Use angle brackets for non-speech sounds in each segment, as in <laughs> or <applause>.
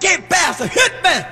Get past the hitman.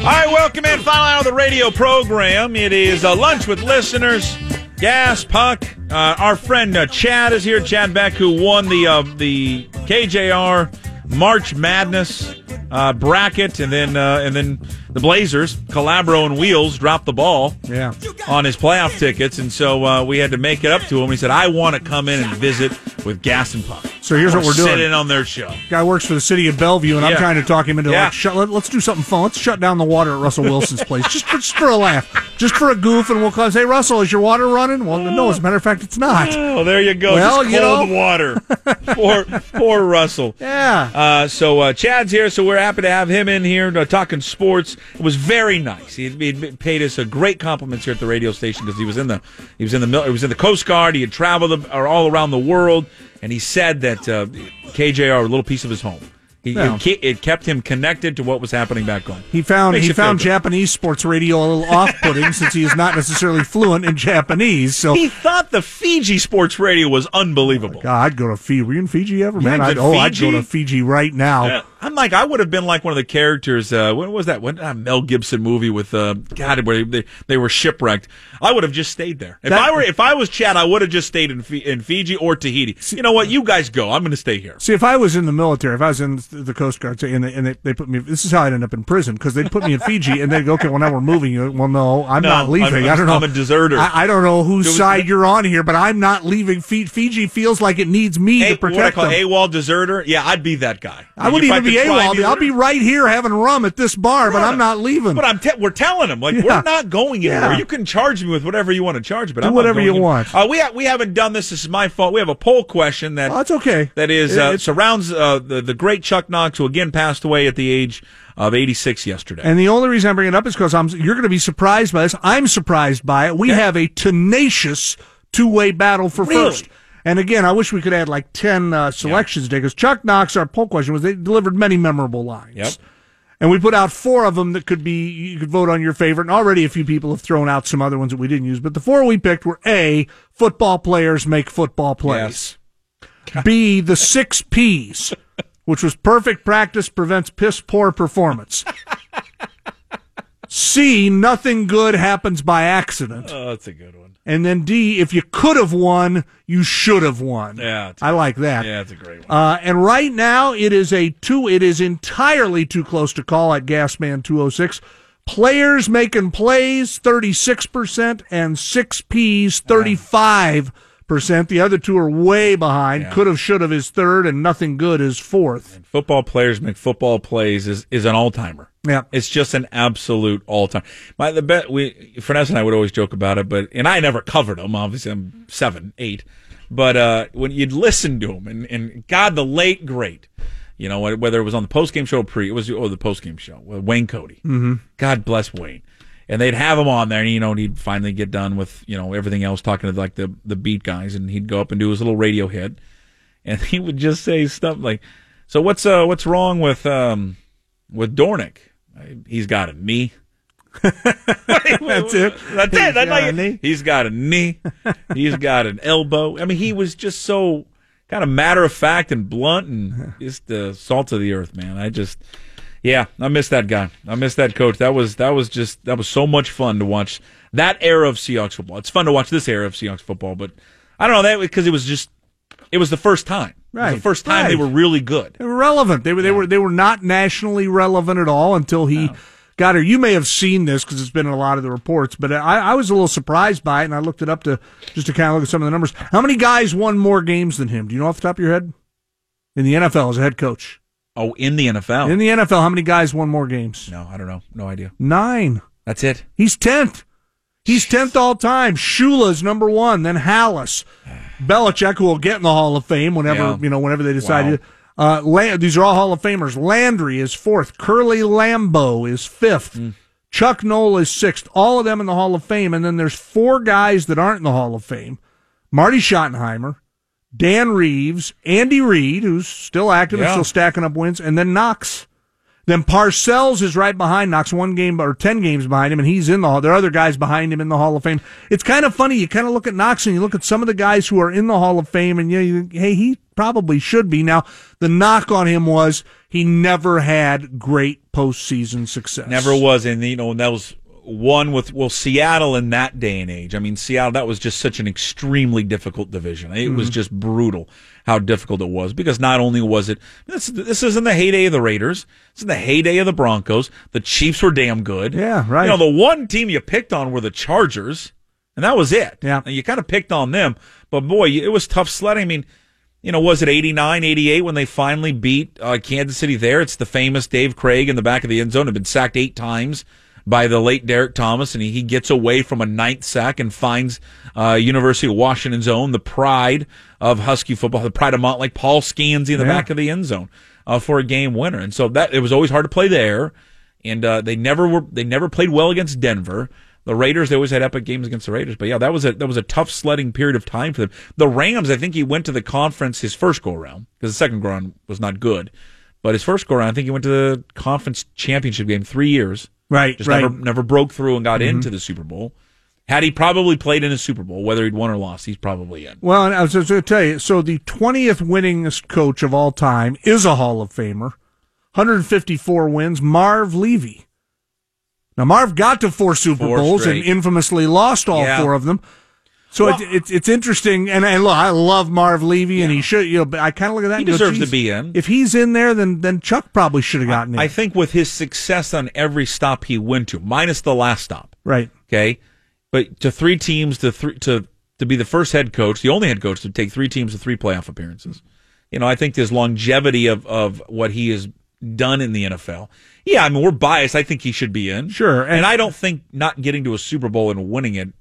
All right, welcome in. Final hour of the radio program. It is a lunch with listeners. Gas Puck. Uh, our friend uh, Chad is here. Chad Beck, who won the uh, the KJR March Madness uh, bracket, and then uh, and then the Blazers, Calabro and Wheels dropped the ball Yeah. on his playoff tickets, and so uh, we had to make it up to him. He said, "I want to come in and visit with Gas and Puck." So here's what we're doing. Sit in on their show. Guy works for the city of Bellevue, and I'm trying to talk him into Yeah. like, shut, let, us do something fun. Let's shut down the water at Russell Wilson's place, <laughs> just for, just for a laugh, just for a goof, and we'll call. Say, Russell, is your water running? Well, no. As a matter of fact, it's not. Oh, there you go. Well, Just you cold know. water. <laughs> poor, poor Russell. Yeah. Uh, so uh, Chad's here, so we're happy to have him in here uh, talking sports. It was very nice. He, he paid us a great compliments here at the radio station because he was in the he was in the he was in the Coast Guard. He had traveled all around the world, and he said that uh, KJR a little piece of his home. He, Yeah. it, it kept him connected to what was happening back home. He found Makes he found. Japanese sports radio a little off-putting since he is not necessarily fluent in Japanese. So, He thought the Fiji sports radio was unbelievable. God, I'd go to Fiji. Were you in Fiji ever, man? I'd, oh, I'd go to Fiji right now. Yeah. I'm like, I would have been like one of the characters. Uh, when was that? When that Mel Gibson movie with uh, God, where they, they were shipwrecked? I would have just stayed there. If That- I were, if I was Chad, I would have just stayed in Fi- in Fiji or Tahiti. You know what? You guys go. I'm going to stay here. See, if I was in the military, if I was in the Coast Guard, and they, and they, they put me, this is how I'd end up in prison because they'd put me in Fiji and they'd go, okay, well now we're moving you. Well, no, I'm No, not leaving. I'm- I don't know. I'm a deserter. I, I don't know whose side you're on here, but I'm not leaving. Fiji feels like it needs me Hey, to what I protect call them. AWOL deserter? Yeah, I'd be that guy. I wouldn't even AWOL. I'll be right here having rum at this bar, but I'm not leaving. But I'm te- we're telling them like Yeah. we're not going anywhere. Yeah. You can charge me with whatever you want to charge, but Do I'm not whatever you in- want. Uh, we ha- we haven't done this. This is my fault. We have a poll question that Oh, it's okay. that is It- uh, it's- surrounds uh, the the great Chuck Knox, who again passed away at the age of 86 yesterday. And the only reason I bring it up is because I'm. You're going to be surprised by this. I'm surprised by it. We Yeah. have a tenacious two way battle for Really? first. And again, I wish we could add like ten uh, selections today because Chuck Knox, our poll question was they delivered many memorable lines. Yep. And we put out four of them that could be you could vote on your favorite. And already a few people have thrown out some other ones that we didn't use. But the four we picked were A, football players make football plays. <laughs> B, the six P's, which was perfect practice prevents piss poor performance. C, nothing good happens by accident. oh, that's a good one. And then D, if you could have won, you should have won. Yeah, I like that. Yeah, that's a great one. Uh, and right now it is a two. It is entirely too close to call at Gasman 206. Players making plays 36% and six P's 35%. The other two are way behind. Could have, should have is third, and nothing good is fourth. football players make football plays is, is an all timer. Yeah. It's just an absolute all time. My the bet we Furness and I would always joke about it, but and I never covered them. Obviously, I'm seven, eight, but uh, when you'd listen to them, and, and God, the late great, you know, whether it was on the post game show or pre, it was or the post game show. Wayne Cody, mm-hmm. God bless Wayne. And they'd have him on there, and you know, and he'd finally get done with you know everything else, talking to like the the beat guys, and he'd go up and do his little radio hit, and <laughs> he would just say stuff like, "So what's uh what's wrong with um with Dornick? He's got a knee. <laughs> That's it. That's He's it. That's like a knee. He's got a knee. He's got an elbow. I mean, he was just so kind of matter of fact and blunt and <laughs> just the salt of the earth, man. I just, yeah, I miss that guy. I miss that coach. That was that was just that was so much fun to watch that era of Seahawks football. It's fun to watch this era of Seahawks football, but I don't know that because it was just it was the first time. Right, the first time they were really good. They were relevant. They were they were they were not nationally relevant at all until he got her. You may have seen this because it's been in a lot of the reports, but I, I was a little surprised by it, and I looked it up to just to kind of look at some of the numbers. How many guys won more games than him? Do you know off the top of your head? In the NFL as a head coach. Oh, in the NFL. In the NFL, how many guys won more games? no, I don't know. No idea. Nine. That's it. He's tenth. He's tenth all time. Shula's number one, then Halas, <sighs> Belichick, who will get in the Hall of Fame whenever Yeah. you know whenever they decide. Wow. Uh, these are all Hall of Famers. Landry is fourth. Curly Lambeau is fifth. Hmm. Chuck Noll is sixth. All of them in the Hall of Fame, and then there's four guys that aren't in the Hall of Fame: Marty Schottenheimer, Dan Reeves, Andy Reid, who's still active and still stacking up wins, and then Knox. Then Parcells is right behind, Knox, one game or 10 games behind him, and he's in the Hall. There are other guys behind him in the Hall of Fame. It's kind of funny. You kind of look at Knox and you look at some of the guys who are in the Hall of Fame, and you, you think, hey, he probably should be. Now, the knock on him was he never had great postseason success. Never was, and you know and that was one with well Seattle in that day and age. I mean Seattle that was just such an extremely difficult division. It mm-hmm. was just brutal how difficult it was because not only was it this this is in the heyday of the Raiders, it's in the heyday of the Broncos. The Chiefs were damn good. Yeah, right. You know the one team you picked on were the Chargers, and that was it. Yeah, and you kind of picked on them, but boy, it was tough sledding. I mean you know, was it 89, 88 when they finally beat uh, Kansas City there? It's the famous Dave Krieg in the back of the end zone, had been sacked eight times by the late Derrick Thomas, and he, he gets away from a ninth sack and finds uh, University of Washington's own, the pride of Husky football, the pride of Montlake, Paul Skansi in the yeah. back of the end zone uh, for a game winner. And so that it was always hard to play there, and uh, they never were they never played well against Denver. The Raiders, they always had epic games against the Raiders, but yeah, that was a that was a tough sledding period of time for them. The Rams, I think he went to the conference his first go around because the second go around was not good, but his first go around, I think he went to the conference championship game three years Right, just right. never never broke through and got mm-hmm. into the Super Bowl. Had he probably played in a Super Bowl, whether he'd won or lost, he's probably in. Well, I was going to tell you, so the 20th winningest coach of all time is a Hall of Famer. 154 wins, Marv Levy. Now, Marv got to four Super four Bowls straight. and infamously lost all yeah. four of them. So well, it, it's it's interesting, and, and look, I love Marv Levy, yeah. and he should. You know, I kind of look at that. He deserves go, to be in. If he's in there, then then Chuck probably should have gotten I, in. I think with his success on every stop he went to, minus the last stop, right? Okay, but to three teams to three to to be the first head coach, the only head coach to take three teams to three playoff appearances. You know, I think this longevity of of what he has done in the NFL. Yeah, I mean we're biased. I think he should be in. Sure, and, and I don't think not getting to a Super Bowl and winning it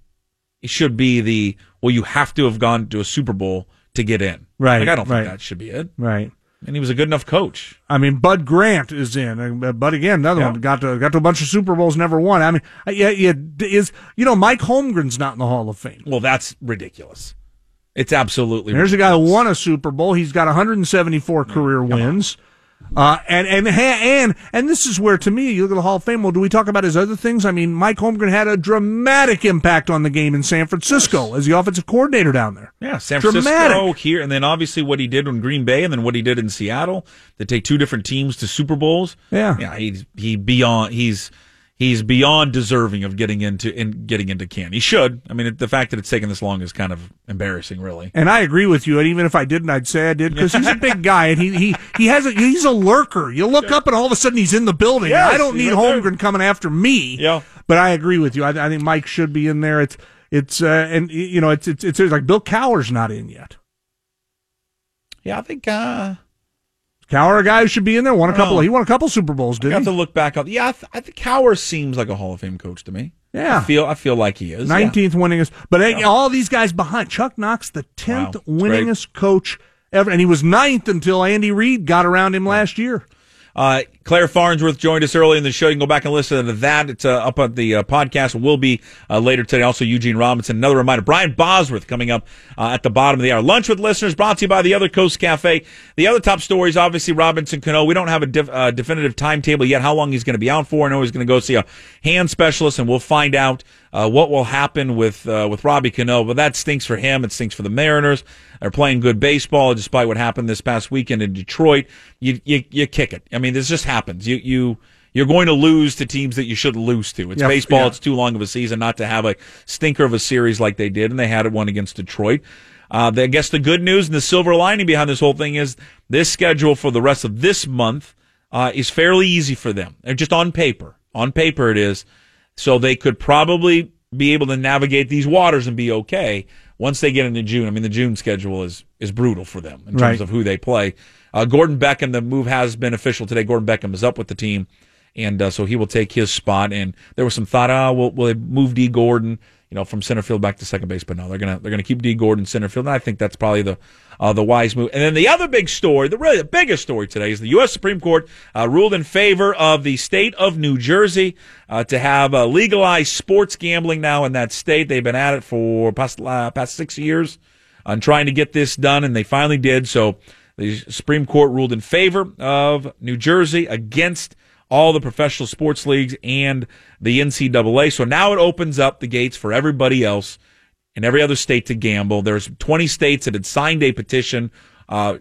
should be the well, you have to have gone to a Super Bowl to get in. Right. Like, I don't right. think that should be it. Right. And he was a good enough coach. I mean, Bud Grant is in, uh, but again, another yeah. one got to got to a bunch of Super Bowls, never won. I mean, yeah, yeah, is you know Mike Holmgren's not in the Hall of Fame. Well, that's ridiculous. It's absolutely. There's ridiculous. a guy who won a Super Bowl. He's got 174 career wins. On. Uh, and, and, and, and this is where, to me, you look at the Hall of Fame. Well, do we talk about his other things? I mean, Mike Holmgren had a dramatic impact on the game in San Francisco yes. as the offensive coordinator down there. Yeah, San Francisco dramatic. here, and then obviously what he did in Green Bay, and then what he did in Seattle to take two different teams to Super Bowls. Yeah, yeah, he's he beyond he's he's beyond deserving of getting into in getting into can. He should. I mean, the fact that it's taken this long is kind of embarrassing, really. And I agree with you. And even if I didn't, I'd say I did because he's a big guy and he he he has a he's a lurker. You look up and all of a sudden he's in the building. Yes, I don't need right Holmgren coming after me. Yeah. But I agree with you. I, I think Mike should be in there. It's it's uh, and you know it's, it's it's like Bill Cowher's not in yet. Yeah, I think. uh Cowher, a guy who should be in there, won a couple. Of, he won a couple Super Bowls, didn't I he? to look back up. Yeah, I, th- I think Cowher seems like a Hall of Fame coach to me. Yeah, I feel I feel like he is. Nineteenth yeah. winningest, but yeah. all these guys behind Chuck Knox, the tenth wow. winningest coach ever, and he was ninth until Andy Reid got around him last year. Uh, Clare Farnsworth joined us early in the show. You can go back and listen to that. It's uh, up on the uh, podcast. It will be uh, later today. Also, Eugene Robinson. Another reminder: Brian Bosworth coming up uh, at the bottom of the hour. Lunch with listeners brought to you by the Other Coast Cafe. The other top stories, obviously, Robinson Cano. We don't have a def- uh, definitive timetable yet. How long he's going to be out for? I know he's going to go see a hand specialist, and we'll find out uh, what will happen with uh, with Robbie Cano. But that stinks for him. It stinks for the Mariners. They're playing good baseball despite what happened this past weekend in Detroit. You you, you kick it. I mean, this just happens. You you you're going to lose to teams that you shouldn't lose to. It's baseball. Yeah. It's too long of a season not to have a stinker of a series like they did, and they had it one against Detroit. Uh, I guess the good news and the silver lining behind this whole thing is this schedule for the rest of this month uh, is fairly easy for them. They're just on paper. On paper, it is. So they could probably be able to navigate these waters and be okay once they get into June. I mean, the June schedule is is brutal for them in terms right. of who they play. Uh, Gordon Beckham, the move has been official today. Gordon Beckham is up with the team, and uh, so he will take his spot. And there was some thought, ah, oh, will, will they move Dee Gordon? You know, from center field back to second base. But no, they're gonna they're gonna keep Dee Gordon center field, and I think that's probably the uh, the wise move. And then the other big story, the really the biggest story today, is the U.S. Supreme Court uh, ruled in favor of the state of New Jersey uh, to have uh, legalized sports gambling now in that state. They've been at it for past uh, past six years on trying to get this done, and they finally did. So the Supreme Court ruled in favor of New Jersey against all the professional sports leagues and the NCAA. So now it opens up the gates for everybody else in every other state to gamble. There's 20 states that had signed a petition. Uh,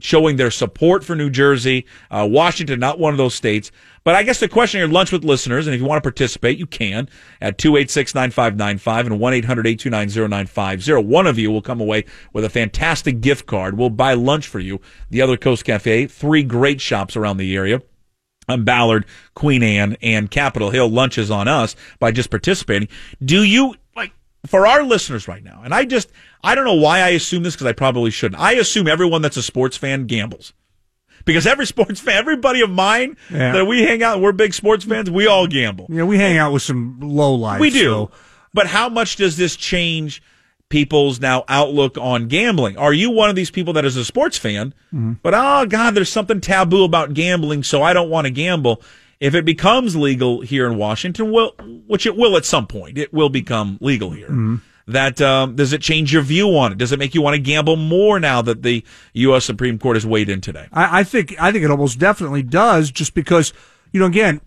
showing their support for New Jersey. Uh, Washington, not one of those states. But I guess the question here, lunch with listeners, and if you want to participate, you can at 286-9595 and 1-800-829-0950. One of you will come away with a fantastic gift card. We'll buy lunch for you. The other Coast Cafe, three great shops around the area. I'm Ballard, Queen Anne, and Capitol Hill lunches on us by just participating. Do you like for our listeners right now? And I just I don't know why I assume this because I probably shouldn't. I assume everyone that's a sports fan gambles. Because every <laughs> sports fan, everybody of mine yeah. that we hang out, we're big sports fans, we all gamble. Yeah, we hang out with some low life. We do. So. But how much does this change people's now outlook on gambling? Are you one of these people that is a sports fan, mm-hmm. but oh God, there's something taboo about gambling, so I don't want to gamble? If it becomes legal here in Washington, well, which it will at some point, it will become legal here. Mm-hmm that um, does it change your view on it? Does it make you want to gamble more now that the U.S. Supreme Court has weighed in today? I, I think I think it almost definitely does, just because you know, again,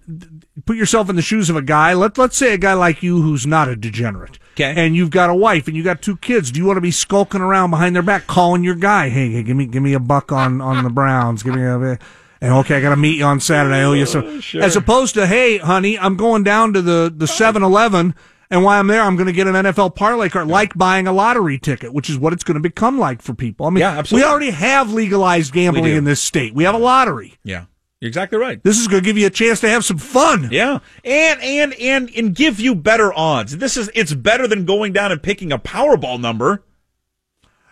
put yourself in the shoes of a guy. Let let's say a guy like you who's not a degenerate. Okay. And you've got a wife and you got two kids. Do you want to be skulking around behind their back, calling your guy, "Hey, hey give me give me a buck on on the Browns, give me a." And okay, I got to meet you on Saturday. Oh, I owe you so. Sure. As opposed to, hey, honey, I'm going down to the the Seven Eleven and while I'm there, I'm going to get an NFL parlay card, like buying a lottery ticket, which is what it's going to become like for people. I mean, yeah, absolutely. we already have legalized gambling in this state. We have a lottery. Yeah. You're exactly right. This is going to give you a chance to have some fun. Yeah, and and and and give you better odds. This is it's better than going down and picking a Powerball number.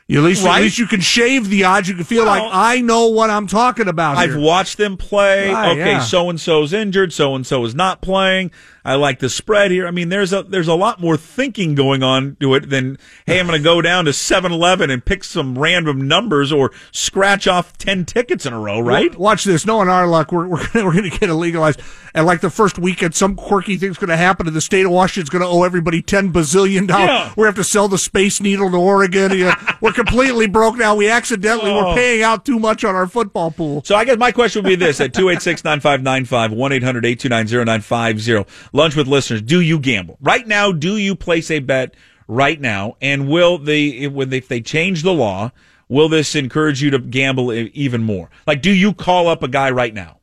At least, right? at least you can shave the odds. You can feel well, like I know what I'm talking about. I've here. watched them play. Right, okay, so and so's injured. So and so is not playing. I like the spread here. I mean, there's a there's a lot more thinking going on to it than hey, I'm going to go down to 7-Eleven and pick some random numbers or scratch off ten tickets in a row, right? Watch this. Knowing our luck, we're we're gonna, <laughs> we're going to get illegalized. And like the first weekend, some quirky thing's going to happen, and the state of Washington's going to owe everybody ten bazillion dollars. Yeah. We have to sell the Space Needle to Oregon. <laughs> we're completely broke now. We accidentally oh. we're paying out too much on our football pool. So I guess my question would be this: at 286-9595, 1-800-829-0950 lunch with listeners. Do you gamble right now? Do you place a bet right now? And will they, when if they change the law, will this encourage you to gamble even more? Like, do you call up a guy right now?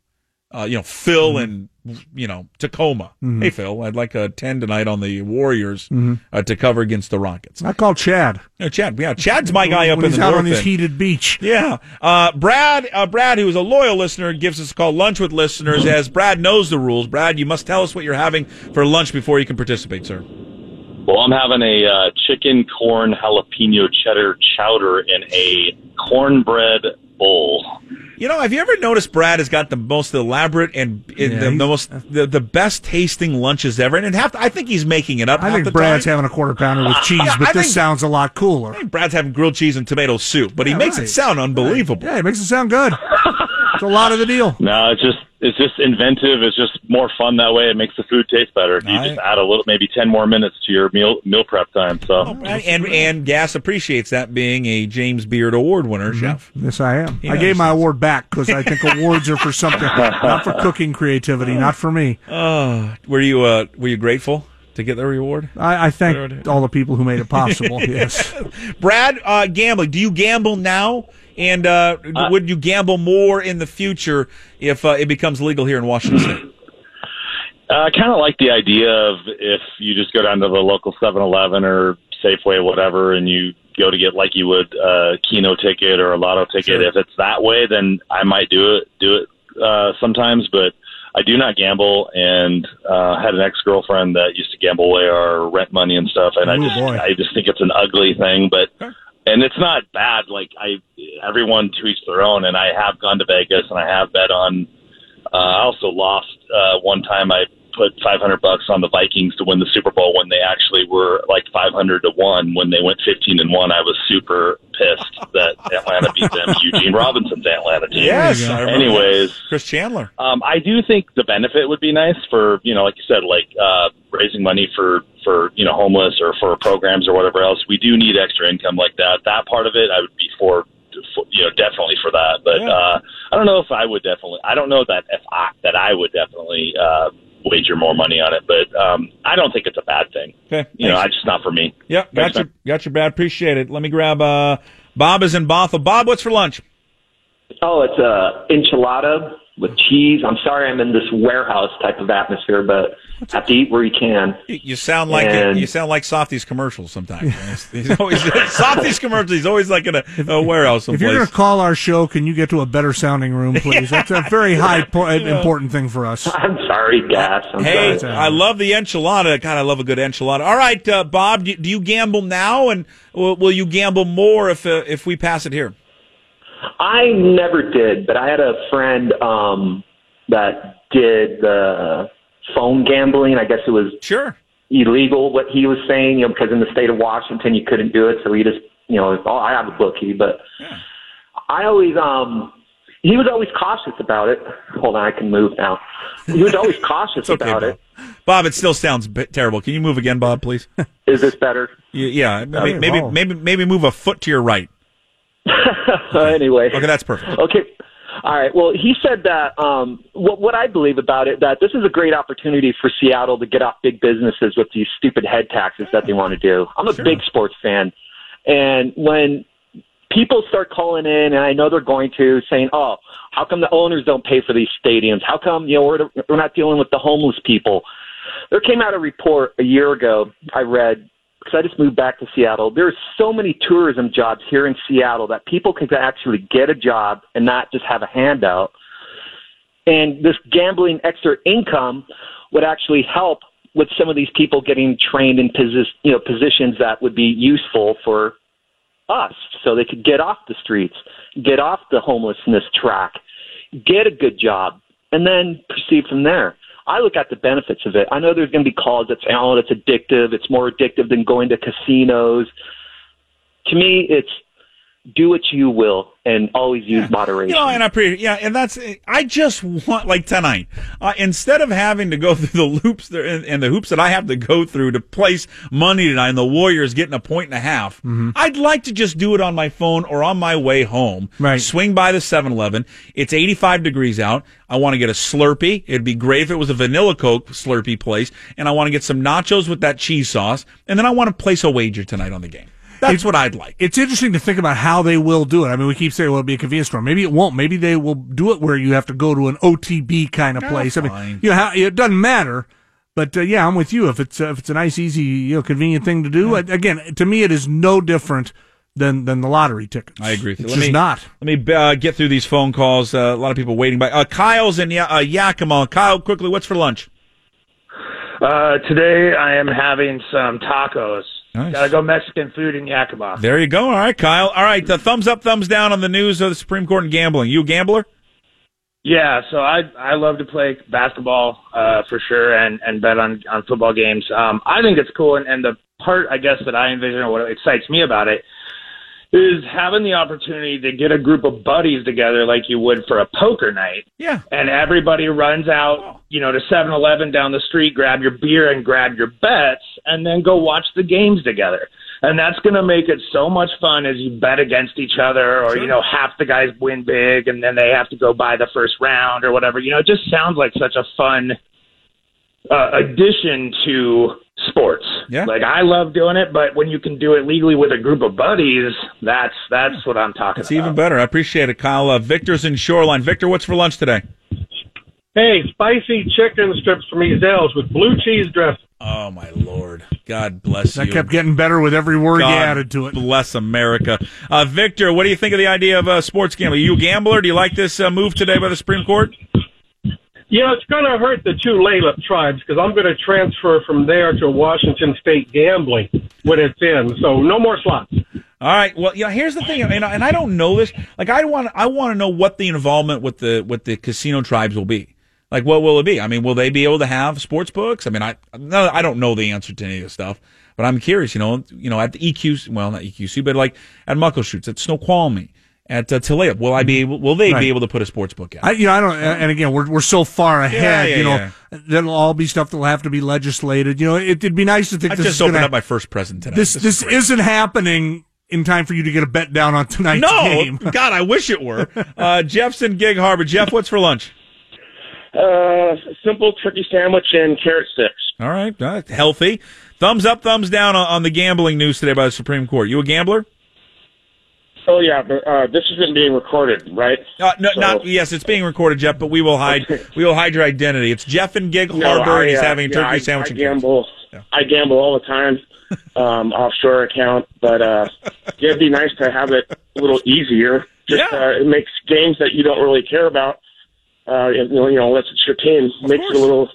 Uh, you know, Phil mm-hmm. and you know Tacoma. Mm-hmm. Hey Phil, I'd like a ten tonight on the Warriors mm-hmm. uh, to cover against the Rockets. I call Chad. Yeah, Chad. Yeah, Chad's my guy up when in he's the out north on his heated beach. Yeah, uh, Brad. Uh, Brad, who is a loyal listener, gives us a call. Lunch with listeners. As Brad knows the rules. Brad, you must tell us what you're having for lunch before you can participate, sir. Well, I'm having a uh, chicken corn jalapeno cheddar chowder in a cornbread bowl. You know, have you ever noticed Brad has got the most elaborate and yeah, the, the, most the, the best tasting lunches ever? And half, I think he's making it up. I think Brad's time. having a quarter pounder with <laughs> cheese, but I this sounds a lot cooler. I think Brad's having grilled cheese and tomato soup, but yeah, he makes right. it sound unbelievable. Right. Yeah, he makes it sound good. <laughs> it's a lot of the deal. No, it's just it's just inventive. It's just more fun that way. It makes the food taste better. You I, just add a little, maybe ten more minutes to your meal meal prep time. So, oh, and and Gas appreciates that being a James Beard Award winner, mm-hmm. chef. Yes, I am. He I gave my award back because I think awards are for something, <laughs> not for cooking creativity, not for me. <laughs> Oh, were you uh, were you grateful? to get the reward? I, I thank all the people who made it possible. <laughs> yes, Brad, uh, gambling. Do you gamble now? And uh, uh, would you gamble more in the future if uh, it becomes legal here in Washington State? Uh, I kind of like the idea of if you just go down to the local 7-Eleven or Safeway, whatever, and you go to get like you would a Keno ticket or a Lotto ticket. Sure. If it's that way, then I might do it. Do it uh, sometimes, but I do not gamble, and uh, had an ex girlfriend that used to gamble away our rent money and stuff, and Ooh, I just boy. I just think it's an ugly thing, but. And it's not bad. Like I, everyone each their own. And I have gone to Vegas and I have bet on. Uh, I also lost uh, one time. I put 500 bucks on the Vikings to win the Super Bowl when they actually were like 500 to one. When they went 15 and one, I was super pissed <laughs> that Atlanta beat them. Eugene Robinson's Atlanta team. Yes. Anyways, Chris Chandler. Um, I do think the benefit would be nice for you know, like you said, like uh, raising money for for you know homeless or for programs or whatever else. We do need extra income like that. That part of it, I would be for you know definitely for that but yeah. uh i don't know if i would definitely i don't know that if i that I would definitely uh, wager more money on it. But um, I don't think it's a bad thing. Okay, You know, thanks. it's just not for me. Yep, got Thanks, your man. got your bad. Appreciate it. Let me grab uh Bob is in Bothell. Bob, what's for lunch? Oh, it's a enchilada with cheese. I'm sorry I'm in this warehouse type of atmosphere, but have to eat where you can. You- You sound like And- you sound like Softy's commercials sometimes. <laughs> He's- he's always <laughs> Softy's commercials. He's always like in a, a warehouse If you're someplace. going to call our show, can you get to a better sounding room, please? That's a very high po- <laughs> important thing for us. I'm sorry, Gas. I'm Hey, sorry. I love the enchilada. God, I love a good enchilada. All right, uh, Bob, do, do you gamble now, and will, will you gamble more if uh, if we pass it here? I never did, but I had a friend um, that did the phone gambling. I guess it was Sure. illegal what he was saying, you know, because in the state of Washington you couldn't do it. So he just, you know, oh, I have a bookie, but I always, um, he was always cautious about it. Hold on, I can move now. He was always <laughs> cautious okay, about Bob. it. Bob, it still sounds b- terrible. Can you move again, Bob, please? <laughs> Is this better? Y- yeah, maybe, maybe maybe maybe move a foot to your right. <laughs> anyway. Okay, that's perfect. Okay. All right. Well, he said that um, what, what I believe about it that this is a great opportunity for Seattle to get off big businesses with these stupid head taxes that they want to do. I'm a big sports fan, and when people start calling in, and I know they're going to, saying, "Oh, how come the owners don't pay for these stadiums? How come you know we're we're not dealing with the homeless people?" There came out a report a year ago. I read because I just moved back to Seattle. There's so many tourism jobs here in Seattle that people can actually get a job and not just have a handout. And this gambling extra income would actually help with some of these people getting trained in posi- you know positions that would be useful for us so they could get off the streets, get off the homelessness track, get a good job, and then proceed from there. I look at the benefits of it. I know there's going to be calls that say, oh, it's addictive. It's more addictive than going to casinos. To me, it's do what you will and always use moderation. You know, and I appreciate, yeah, and that's, I just want, like tonight, uh, instead of having to go <laughs> through the loops there and, and the hoops that I have to go through to place money tonight and the Warriors getting a point and a half, I'd like to just do it on my phone or on my way home. Right. Swing by the 7 Eleven. It's 85 degrees out. I want to get a Slurpee. It'd be great if it was a vanilla Coke Slurpee place. And I want to get some nachos with that cheese sauce. And then I want to place a wager tonight on the game. That's what I'd like. It's interesting to think about how they will do it. I mean, we keep saying, well, it'll be a convenience store. Maybe it won't. Maybe they will do it where you have to go to an OTB kind of place. I mean, you know, how, it doesn't matter. But uh, yeah, I'm with you. If it's uh, if it's a nice, easy, you know, convenient thing to do, uh, again, to me, it is no different than than the lottery tickets. I agree. with you. It's Let just me, not. Let me uh, get through these phone calls. Uh, a lot of people waiting by. Uh, Kyle's in ya- uh, Yakima. Kyle, quickly, what's for lunch? Uh, today I am having some tacos. Nice. Gotta go Mexican food in Yakima. There you go. All right, Kyle. All right, the thumbs up, thumbs down on the news of the Supreme Court and gambling. You a gambler? Yeah, so I I love to play basketball uh, for sure and and bet on on football games. Um, I think it's cool, and, and the part I guess that I envision or what excites me about it is having the opportunity to get a group of buddies together like you would for a poker night. Yeah. and everybody runs out, you know, to 7-Eleven down the street, grab your beer and grab your bets, and then go watch the games together. And that's going to make it so much fun as you bet against each other, or you know, half the guys win big, and then they have to go buy the first round or whatever. You know, it just sounds like such a fun uh, addition to sports. Yeah. Like I love doing it, but when you can do it legally with a group of buddies, that's that's what I'm talking It's about. It's even better. I appreciate it, Kyle. Uh, Victor's in Shoreline. Victor, what's for lunch today? Hey, spicy chicken strips from Ezell's with blue cheese dressing. Oh my lord! God bless That you. kept getting better with every word God you added to it. Bless America. Uh, Victor, what do you think of the idea of uh, sports gambling? Are you a gambler? Do you like this uh, move today by the Supreme Court? You know, it's going to hurt the Tulalip tribes because I'm going to transfer from there to Washington State gambling when it's in. So no more slots. All right. Well, you know, here's the thing, and I, and I don't know this. Like, I want I want to know what the involvement with the with the casino tribes will be. Like, what will it be? I mean, will they be able to have sports books? I mean, I no, I don't know the answer to any of this stuff, but I'm curious. You know, you know, at the EQ, well, not EQC, but like at Muckleshoots, at Snoqualmie, at uh, Tulalip, will I be able? Will they Right. be able to put a sports book out? I, you know, I don't, and again, we're we're so far ahead. yeah, you know, yeah. that'll all be stuff that'll have to be legislated. You know, it, it'd be nice to think I this just is opened gonna, up my first present today. this is this great. isn't happening in time for you to get a bet down on tonight's no. game. <laughs> God, I wish it were. Uh, Jeff's in Gig Harbor. Jeff, what's for lunch? Uh, simple turkey sandwich and carrot sticks. All right, uh, healthy. Thumbs up, thumbs down on, on the gambling news today by the Supreme Court. You a gambler? Oh yeah, but uh, this isn't being recorded, right? Uh, no, So- not yes. It's being recorded, Jeff, but we will <laughs> hide we will hide your identity. It's Jeff and Gig No, Harbor, and he's I, uh, having a yeah, turkey I, sandwich. I gamble. I gamble all the time, <laughs> um, offshore account. But uh, yeah, it'd be nice to have it a little easier. Just Yeah. uh, it makes games that you don't really care about. Uh, you know, you know, unless it's your team, makes it a little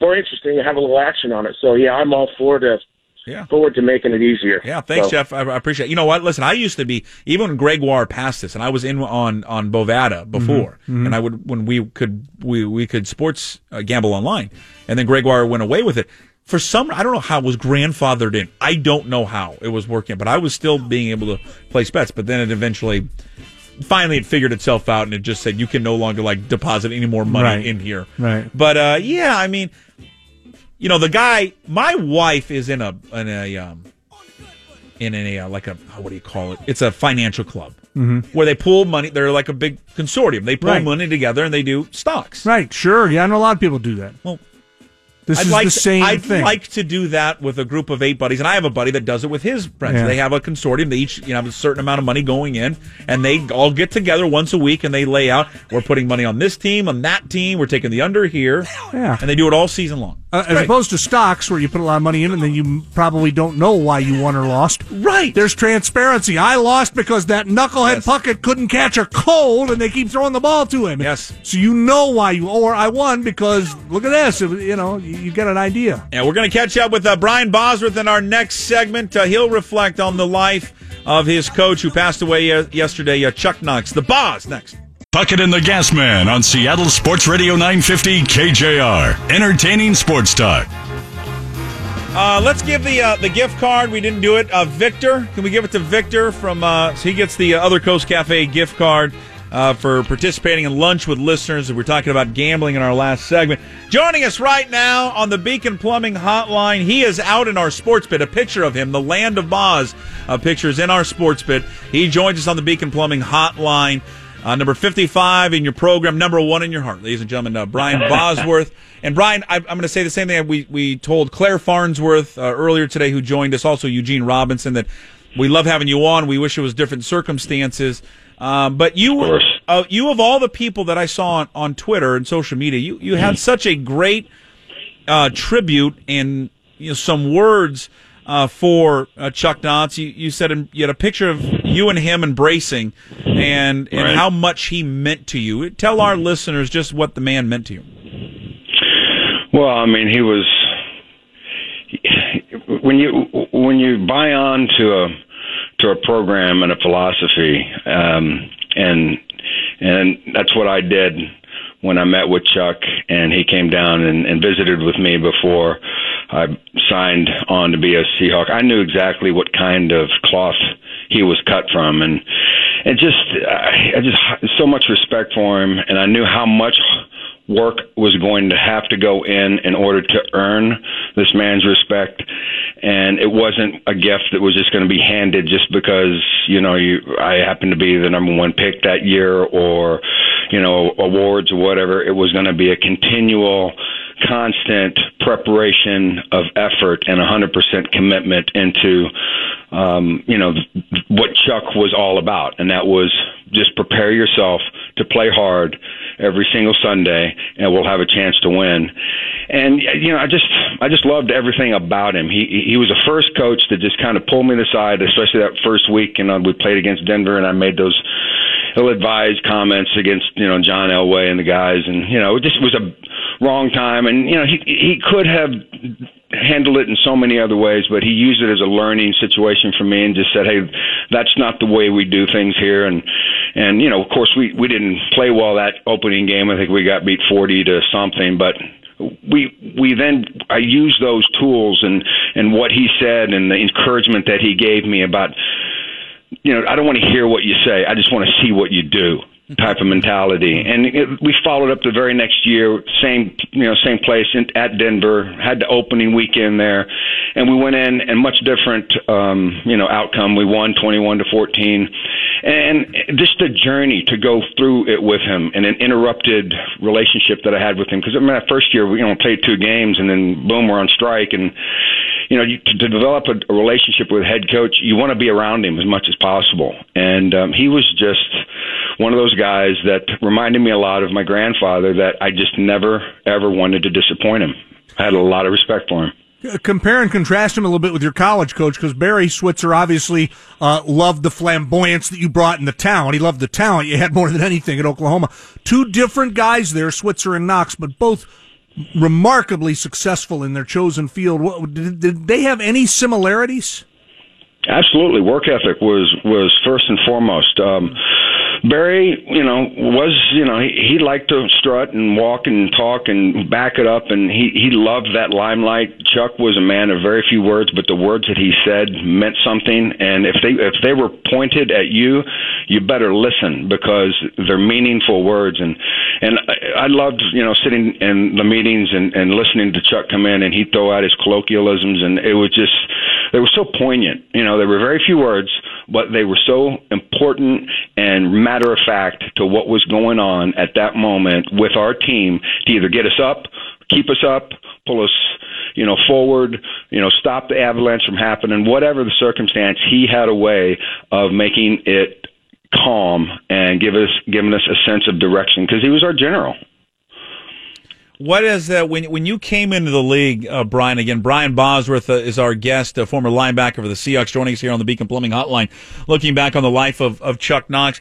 more interesting to have a little action on it. So yeah, I'm all for to Yeah. forward to making it easier. Yeah, thanks, So- Jeff. I, I appreciate. it. You know what? Listen, I used to be even when Gregoire passed this, and I was in on on Bovada before, and I would when we could we we could sports uh, gamble online, and then Gregoire went away with it. For some, I don't know how it was grandfathered in. I don't know how it was working, but I was still being able to place bets. But then it eventually, finally, it figured itself out, and it just said you can no longer like deposit any more money Right. in here. Right. But uh, yeah, I mean, you know, the guy. My wife is in a in a um, in a uh, like a what do you call it? It's a financial club where they pool money. They're like a big consortium. They pool Right. money together and they do stocks. Right, sure. Yeah, I know a lot of people do that. Well, This I'd is like the same to, I'd thing. like to do that with a group of eight buddies, and I have a buddy that does it with his friends. Yeah. They have a consortium. They each you know have a certain amount of money going in, and they all get together once a week and they lay out. We're putting money on this team, on that team. We're taking the under here, Yeah. and they do it all season long. Uh, as Great. opposed to stocks where you put a lot of money in and then you probably don't know why you won or lost. Right. There's transparency. I lost because that knucklehead Yes. Puckett couldn't catch a cold and they keep throwing the ball to him. Yes. So you know why you, or I won because look at this. You know, you, you get an idea. And we're going to catch up with uh, Brian Bosworth in our next segment. Uh, he'll reflect on the life of his coach who passed away yesterday, uh, Chuck Knox. The Boz next. Puckett and the Gas Man on Seattle Sports Radio 950 KJR. Entertaining sports talk. Uh, let's give the uh, the gift card. We didn't do it. Uh, Victor, can we give it to Victor from? Uh, so he gets the uh, Other Coast Cafe gift card uh, for participating in lunch with listeners. We're talking about gambling in our last segment. Joining us right now on the Beacon Plumbing Hotline, he is out in our sports bit. A picture of him, the Land of Boz. Uh, pictures in our sports bit. He joins us on the Beacon Plumbing Hotline. Uh, number 55 in your program, number one in your heart, ladies and gentlemen, uh, Brian <laughs> Bosworth. And Brian, I, I'm going to say the same thing we, we told Clare Farnsworth uh, earlier today, who joined us, also Eugene Robinson, that we love having you on. We wish it was different circumstances. Um, but you, course. uh, you of all the people that I saw on, on Twitter and social media, you, you had such a great uh, tribute and you know some words uh, for uh, Chuck Knox. You, you said you had a picture of you and him embracing, and and Right. how much he meant to you. Tell our listeners just what the man meant to you. Well, I mean, he was when you when you buy on to a to a program and a philosophy, um, and and that's what I did when I met with Chuck, and he came down and, and visited with me before I signed on to be a Seahawk. I knew exactly what kind of cloth he was cut from, and and just I, I just so much respect for him, and I knew how much work was going to have to go in in order to earn this man's respect and it wasn't a gift that was just going to be handed just because you know you I happened to be the number one pick that year or you know awards or whatever it was going to be a continual constant preparation of effort and a 100% commitment into um, you know what Chuck was all about and that was just prepare yourself to play hard every single Sunday, and we'll have a chance to win. And you know, I just I just loved everything about him. He he was the first coach that just kind of pulled me aside, especially that first week. You know, we played against Denver, and I made those ill-advised comments against you know John Elway and the guys, and you know, it just was a wrong time. And you know, he he could have handled it in so many other ways, but he used it as a learning situation for me and just said, "Hey, that's not the way we do things here." And and you know, of course, we we didn't play well that opening game. I think we got beat forty to something, but we we then I used those tools and and what he said and the encouragement that he gave me about you know I don't want to hear what you say. I just want to see what you do type of mentality. And it, we followed up the very next year, same you know same place in, at Denver. Had the opening weekend there, and we went in and much different um, you know outcome. We won twenty one to fourteen, and just the journey to go through it with him and an interrupted relationship that I had with him because I mean first year we you know played two games and then boom we're on strike and you know you, to, to develop a, a relationship with head coach you want to be around him as much as possible and um, he was just one of those guys that reminded me a lot of my grandfather that I just never ever wanted to disappoint him. I had a lot of respect for him. Compare and contrast him a little bit with your college coach because Barry Switzer obviously uh, loved the flamboyance that you brought in the talent. He loved the talent you had more than anything at Oklahoma. Two different guys there, Switzer and Knox, but both remarkably successful in their chosen field. What, did, did they have any similarities? Absolutely, work ethic was was first and foremost. Um, Barry, you know, was you know he, he liked to strut and walk and talk and back it up, and he he loved that limelight. Chuck was a man of very few words, but the words that he said meant something. And if they if they were pointed at you, you better listen because they're meaningful words. And and I, I loved you know sitting in the meetings and and listening to Chuck come in and he'd throw out his colloquialisms, and it was just they were so poignant. You know, there were very few words, but they were so important and matter of fact to what was going on at that moment with our team to either get us up, keep us up, pull us, you know, forward, you know, stop the avalanche from happening, whatever the circumstance, he had a way of making it calm and give us giving us a sense of direction because he was our general. What is that when when you came into the league, uh, Brian? Again, Brian Bosworth uh, is our guest, a former linebacker for the Seahawks, joining us here on the Beacon Plumbing Hotline, looking back on the life of, of Chuck Knox.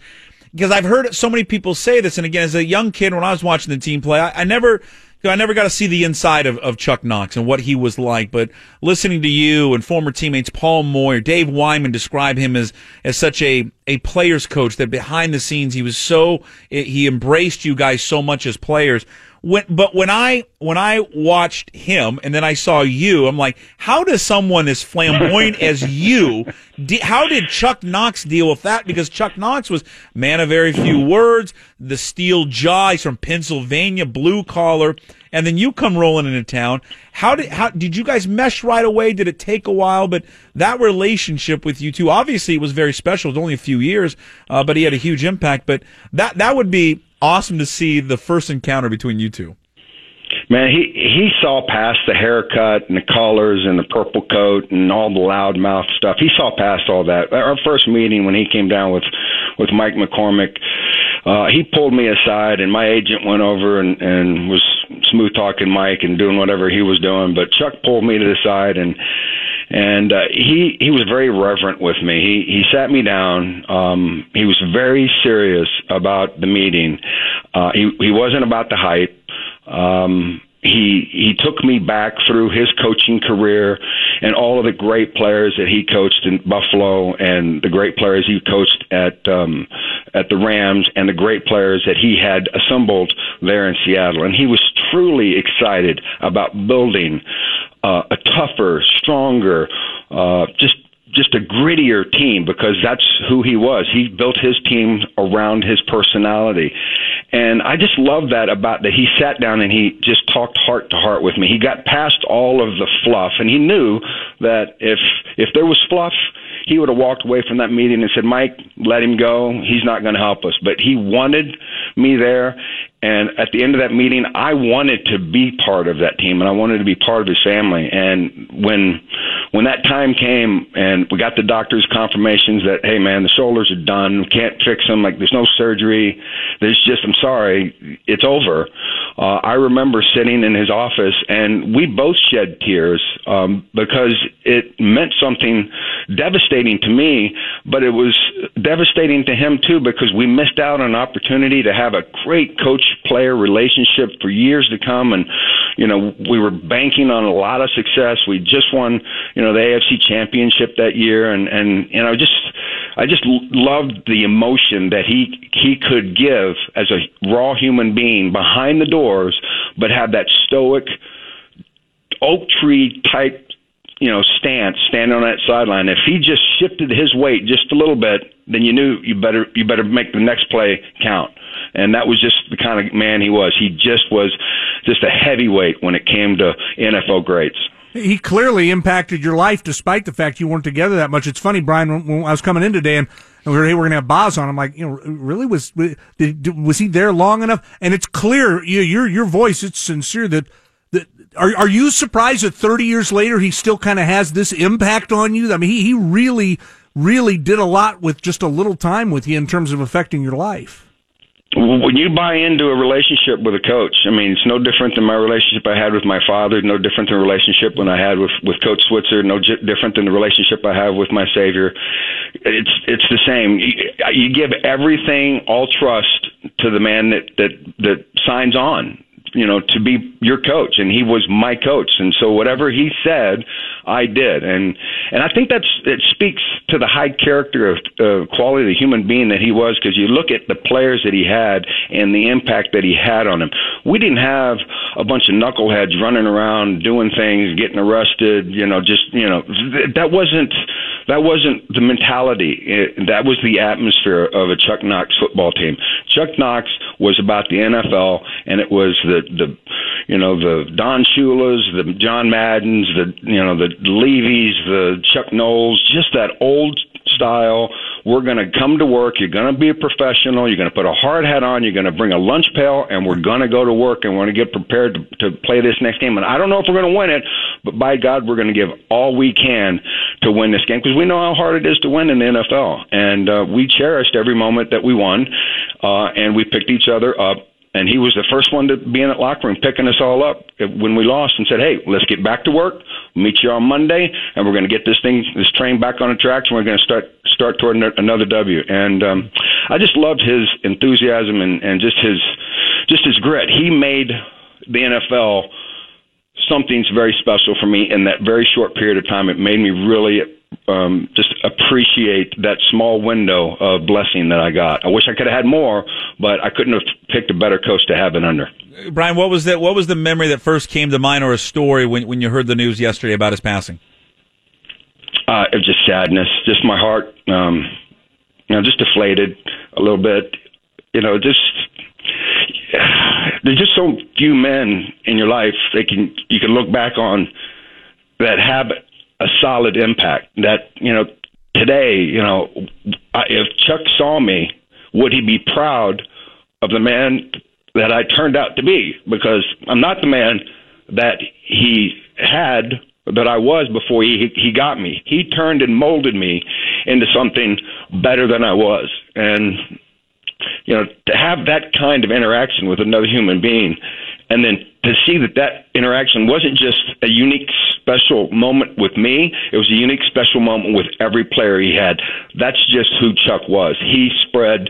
Because I've heard so many people say this, and again, as a young kid, when I was watching the team play, I, I never. I never got to see the inside of, of Chuck Knox and what he was like, but listening to you and former teammates Paul Moyer, Dave Wyman describe him as, as such a, a player's coach that behind the scenes he was so, he embraced you guys so much as players when but when I when I watched him and then I saw you, I'm like, how does someone as flamboyant <laughs> as you? De- how did Chuck Knox deal with that? Because Chuck Knox was man of very few words, the steel jaw. He's from Pennsylvania, blue collar, and then you come rolling into town. How did how did you guys mesh right away? Did it take a while? But that relationship with you two, obviously, it was very special. It was only a few years, uh, but he had a huge impact. But that that would be awesome to see the first encounter between you two. Man, he he saw past the haircut and the colors and the purple coat and all the loudmouth stuff. He saw past all that. Our first meeting when he came down with with Mike McCormack, uh, he pulled me aside and my agent went over and and was smooth talking Mike and doing whatever he was doing. But Chuck pulled me to the side and and uh, he he was very reverent with me. He he sat me down. Um, he was very serious about the meeting. Uh, he he wasn't about the hype. Um, he he took me back through his coaching career and all of the great players that he coached in Buffalo and the great players he coached at um at the Rams and the great players that he had assembled there in Seattle and he was truly excited about building uh, a tougher, stronger, uh, just just a grittier team because that's who he was. He built his team around his personality. And I just love that about that he sat down and he just talked heart to heart with me. He got past all of the fluff and he knew that if if there was fluff, he would have walked away from that meeting and said, "Mike, let him go. He's not going to help us." But he wanted me there and at the end of that meeting, I wanted to be part of that team, and I wanted to be part of his family. And when when that time came, and we got the doctor's confirmations that, hey man, the shoulders are done, we can't fix them. Like there's no surgery. There's just, I'm sorry, it's over. Uh, I remember sitting in his office, and we both shed tears um, because it meant something devastating to me, but it was devastating to him too because we missed out on an opportunity to have a great coach player relationship for years to come. And, you know, we were banking on a lot of success. We just won, you know, the AFC championship that year. And, and, you know, just, I just loved the emotion that he, he could give as a raw human being behind the doors, but have that stoic, oak tree type you know, stance, standing on that sideline. If he just shifted his weight just a little bit, then you knew you better you better make the next play count and that was just the kind of man he was. He just was just a heavyweight when it came to NFL greats. He clearly impacted your life, despite the fact you weren't together that much. It's funny, Brian. When I was coming in today, and and we were, hey, we're going to have Boz on. I'm like, you know, really was, was he there long enough? And it's clear, you, your, your voice, it's sincere that, that, are, are you surprised that 30 years later he still kind of has this impact on you? I mean, he, he really, really did a lot with just a little time with you in terms of affecting your life. When you buy into a relationship with a coach, I mean, it's no different than my relationship I had with my father, no different than the relationship when I had with with Coach Switzer, no j- different than the relationship I have with my Savior. It's it's the same. You, you give everything, all trust to the man that that that signs on you know, to be your coach, and he was my coach, and so whatever he said, I did, and and I think that's it speaks to the high character of uh, quality of the human being that he was, because you look at the players that he had and the impact that he had on them. We didn't have a bunch of knuckleheads running around doing things, getting arrested, you know, just you know, that wasn't that wasn't the mentality. It, that was the atmosphere of a Chuck Knox football team. Chuck Knox was about the NFL, and it was the the you know the Don Shula's, the John Maddens, the you know the Levy's, the Chuck Nolls, just that old style. We're going to come to work. You're going to be a professional. You're going to put a hard hat on. You're going to bring a lunch pail, and we're going to go to work and we're going to get prepared to, to play this next game. And I don't know if we're going to win it, but by God, we're going to give all we can to win this game because we know how hard it is to win in the NFL. And uh, we cherished every moment that we won, uh, and we picked each other up and he was the first one to be in that locker room picking us all up when we lost and said, "Hey, let's get back to work. We'll meet you on Monday, and we're going to get this thing, this train back on the tracks, and we're going to start start toward another W." And um, I just loved his enthusiasm and, and just his just his grit. He made the NFL something's very special for me in that very short period of time. It made me really um, just appreciate that small window of blessing that I got. I wish I could have had more, but I couldn't have picked a better coach to have it under. Brian, what was that? What was the memory that first came to mind, or a story when when you heard the news yesterday about his passing? Uh, it was just sadness, just my heart, um, you know, just deflated a little bit. You know, just there's just so few men in your life that can you can look back on that have a solid impact. That you know today, you know, if Chuck saw me, would he be proud of the man that I turned out to be? Because I'm not the man that he had that I was before he he got me. He turned and molded me into something better than I was, and you know, to have that kind of interaction with another human being, and then to see that that interaction wasn't just a unique, special moment with me, it was a unique, special moment with every player he had. That's just who Chuck was. He spread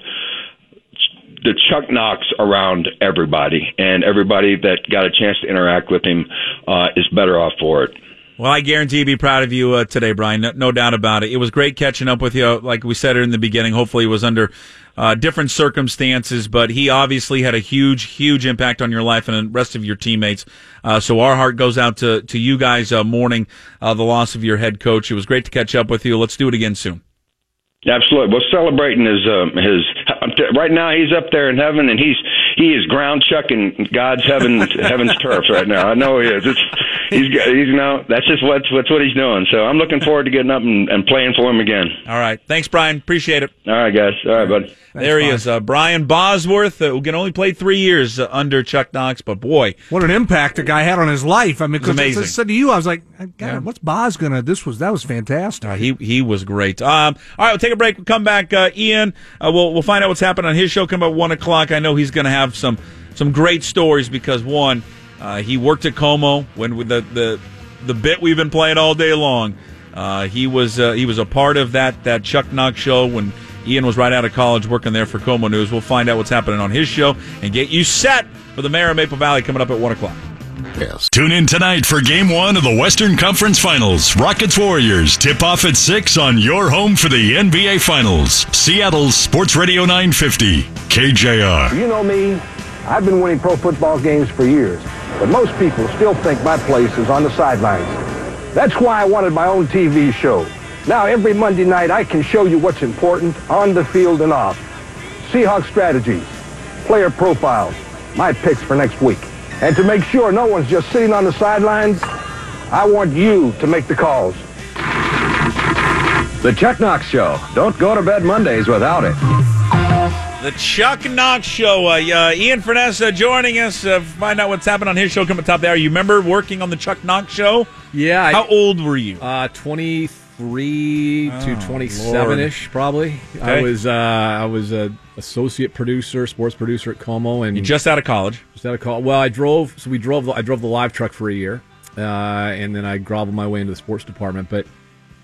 the Chuck Knox around everybody, and everybody that got a chance to interact with him uh, is better off for it. Well, I guarantee you'd be proud of you uh, today, Brian. No, no, doubt about it. It was great catching up with you. Like we said in the beginning, hopefully it was under uh, different circumstances, but he obviously had a huge, huge impact on your life and the rest of your teammates. Uh, so our heart goes out to, to you guys uh, mourning uh, the loss of your head coach. It was great to catch up with you. Let's do it again soon. Absolutely. We're celebrating his um, his right now. He's up there in heaven, and he's he is ground chucking God's heaven heaven's turf right now. I know he is. It's he's he's you know that's just what's what's what he's doing. So I'm looking forward to getting up and, and playing for him again. All right. Thanks, Brian. Appreciate it. All right, guys. All right, buddy. Thanks, there he Brian. is, uh, Brian Bosworth, uh, who can only play three years uh, under Chuck Knox, but boy, what an impact the guy had on his life. I mean, because amazing. I said to you, I was like, God, yeah. what's Boz gonna? This was that was fantastic. Uh, he he was great. Um, all right, we'll take a break. We'll come back. Uh, Ian, uh, we'll we'll find out what's happening on his show. Come at one o'clock. I know he's going to have some some great stories because one, he worked at KOMO when the the the bit we've been playing all day long. he was he was a part of that that Chuck Knox show when Ian was right out of college working there for KOMO News. We'll find out what's happening on his show and get you set for the Mayor of Maple Valley coming up at 1 o'clock. Yes. Tune in tonight for game one of the Western Conference Finals. Rockets Warriors tip off at 6 on your home for the NBA Finals. Seattle Sports Radio 950, KJR. You know me, I've been winning pro football games for years, but most people still think my place is on the sidelines. That's why I wanted my own TV show. Now, every Monday night, I can show you what's important on the field and off. Seahawks strategies, player profiles, my picks for next week. And to make sure no one's just sitting on the sidelines, I want you to make the calls. The Chuck Knox Show. Don't go to bed Mondays without it. The Chuck Knox Show. Uh, uh, Ian Furness uh, joining us. Uh, find out what's happened on his show. Come at top there. You remember working on the Chuck Knox Show? Yeah. I- How old were you? Uh, 23 to Oh, 27 ish, probably. I was uh, I was a associate producer, sports producer at KOMO, and You just out of college. just out of call. Well, I drove. So we drove. the- I drove the live truck for a year, uh, and then I groveled my way into the sports department. But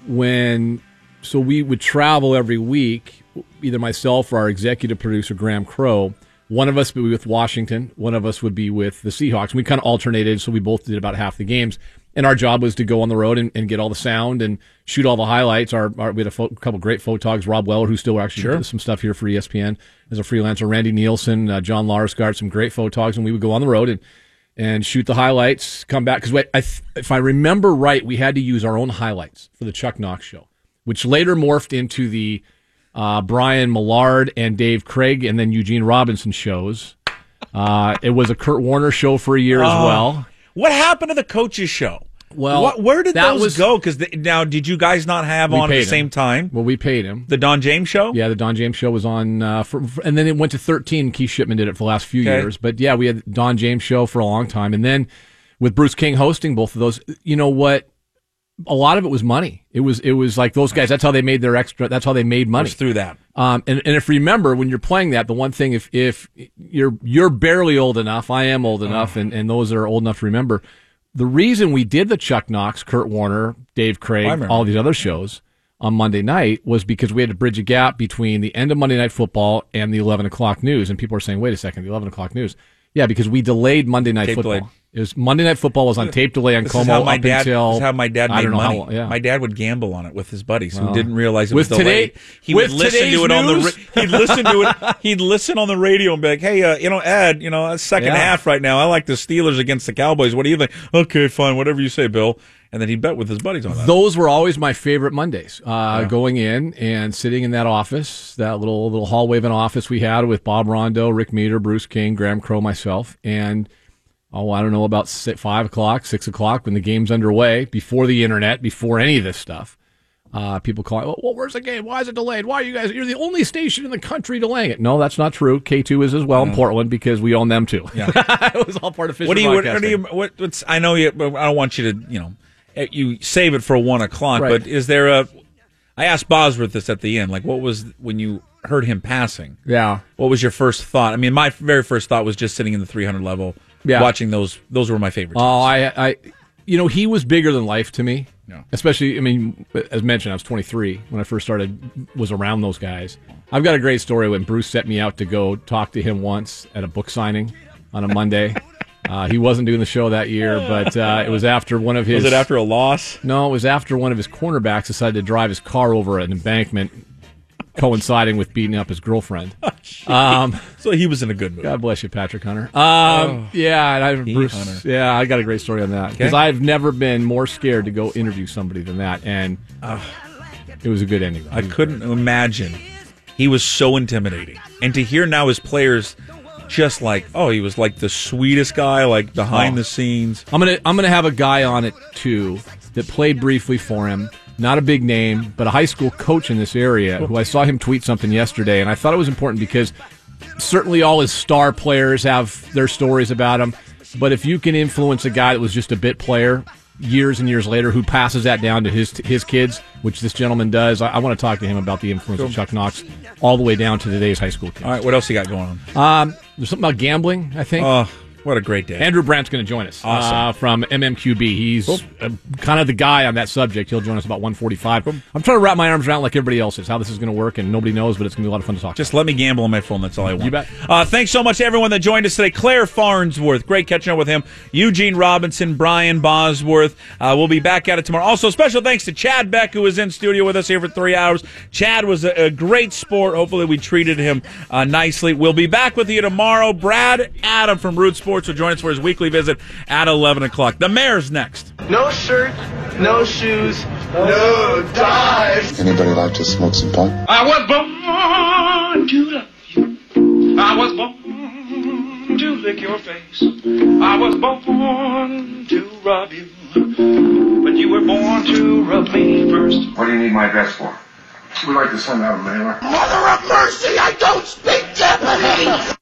when so we would travel every week, either myself or our executive producer Graham Crow. One of us would be with Washington. One of us would be with the Seahawks. And We kind of alternated, so we both did about half the games. And our job was to go on the road and, and get all the sound and shoot all the highlights. Our, our we had a pho- couple great photogs. Rob Weller, who still actually Sure. does some stuff here for ESPN as a freelancer. Randy Nielsen, uh, John Larsgaard, some great photogs. And we would go on the road and and shoot the highlights, come back. Because I, if I remember right, we had to use our own highlights for the Chuck Knox show, which later morphed into the uh, Bryan Millard and Dave Krieg and then Eugene Robinson shows. Uh, it was a Curt Warner show for a year as Oh. well. What happened to the coaches show? Well, What- where did that those was- go? Because now, did you guys not have on at the him. same time Well, we paid him. the Don James show? Yeah, the Don James show was on, uh, for, for- and then it went to 13. Keith Shipman did it for the last few Okay. years. But yeah, we had Don James show for a long time. And then with Bruce King hosting both of those, you know what? A lot of it was money. It was, it was like those guys, that's how they made their extra, that's how they made money. Just through that. Um, and, and if you remember when you're playing that, the one thing, if, if you're, you're barely old enough, I am old enough, and, and those are old enough to remember, the reason we did the Chuck Knox, Curt Warner, Dave Krieg, all these other shows on Monday night was because we had to bridge a gap between the end of Monday Night Football and the 11 o'clock news. And people are saying, wait a second, the 11 o'clock news. Yeah, because we delayed Monday Night Tape Football. delayed. Was Monday Night Football was on tape delay on This KOMO is up dad. until this is how my dad I made money. how. Yeah. My dad would gamble on it with his buddies who Well, didn't realize it was delayed. today- he with would listen to it on the. He'd listen to it. He'd listen on the radio and be like, "Hey, uh, you know, Ed, you know, second Yeah. half right now. I like the Steelers against the Cowboys. What do you think? Okay, fine, whatever you say, Bill." And then he'd bet with his buddies on that. Those were always my favorite Mondays. Uh, Going in and sitting in that office, that little little hallway of an office we had with Bob Rondeau, Rick Meter, Bruce King, Graham Crow, myself, and oh, I don't know about six, five o'clock, six o'clock when the game's underway, before the internet, before any of this stuff. Uh, people call well, where's the game? Why is it delayed? Why are you guys? You're the only station in the country delaying it. No, that's not true. K2 is as well in Portland because we own them too. Yeah. <laughs> it was all part of Fisher what do you? What, what do you? What, what's? I know you. I don't want you to. You know, eh, you save it for one o'clock. Right. But is there a? I asked Bosworth this at the end. Like, what was when you heard him passing? Yeah. What was your first thought? I mean, my very first thought was just sitting in the 300 level, Yeah. watching those. Those were my favorite. Oh, I, I, you know, he was bigger than life to me. No. Especially, I mean, as mentioned, I was 23 when I first started, was around those guys. I've got a great story when Bruce set me out to go talk to him once at a book signing on a Monday. <laughs> uh, he wasn't doing the show that year, but uh, it was after one of his. was it after a loss? No, it was after one of his cornerbacks decided to drive his car over an embankment, coinciding with beating up his girlfriend. <laughs> Um, So he was in a good mood. God bless you, Patrick Hunter. Um, yeah, and I, Bruce, Hunter. yeah, I got a great story on that because Okay. I've never been more scared to go interview somebody than that, and it was a good ending. I couldn't imagine. He was so intimidating, and to hear now his players, just like, oh, he was like the sweetest guy, like behind Oh. the scenes. I'm gonna I'm gonna have a guy on it too that played briefly for him. Not a big name, but a high school coach in this area who I saw him tweet something yesterday, and I thought it was important because certainly all his star players have their stories about him. But if you can influence a guy that was just a bit player years and years later who passes that down to his his kids, which this gentleman does, I, I want to talk to him about the influence of Chuck Knox all the way down to today's high school kids. All right, what else you got going on? Um, there's something about gambling, I think. Oh, what a great day! Andrew Brandt's going to join us Awesome. uh, from MMQB. He's uh, kind of the guy on that subject. He'll join us about 145. I'm trying to wrap my arms around like everybody else is how this is going to work, and nobody knows, but it's going to be a lot of fun to talk. Just let me gamble on my phone. That's all I want. You bet. Uh, thanks so much to everyone that joined us today. Clare Farnsworth, great catching up with him. Eugene Robinson, Brian Bosworth. Uh, we'll be back at it tomorrow. Also, special thanks to Chad Beck, who was in studio with us here for three hours. Chad was a, a great sport. Hopefully, we treated him uh, nicely. We'll be back with you tomorrow. Brad Adam from Root Sports will join us for his weekly visit at 11 o'clock. The mayor's next. No shirt, no shoes, no ties. Anybody like to smoke some pot? I was born to love you. I was born to lick your face. I was born to rub you. But you were born to rub me first. What do you need my address for? We'd like to send out a mailer. Mother of mercy, I don't speak Japanese!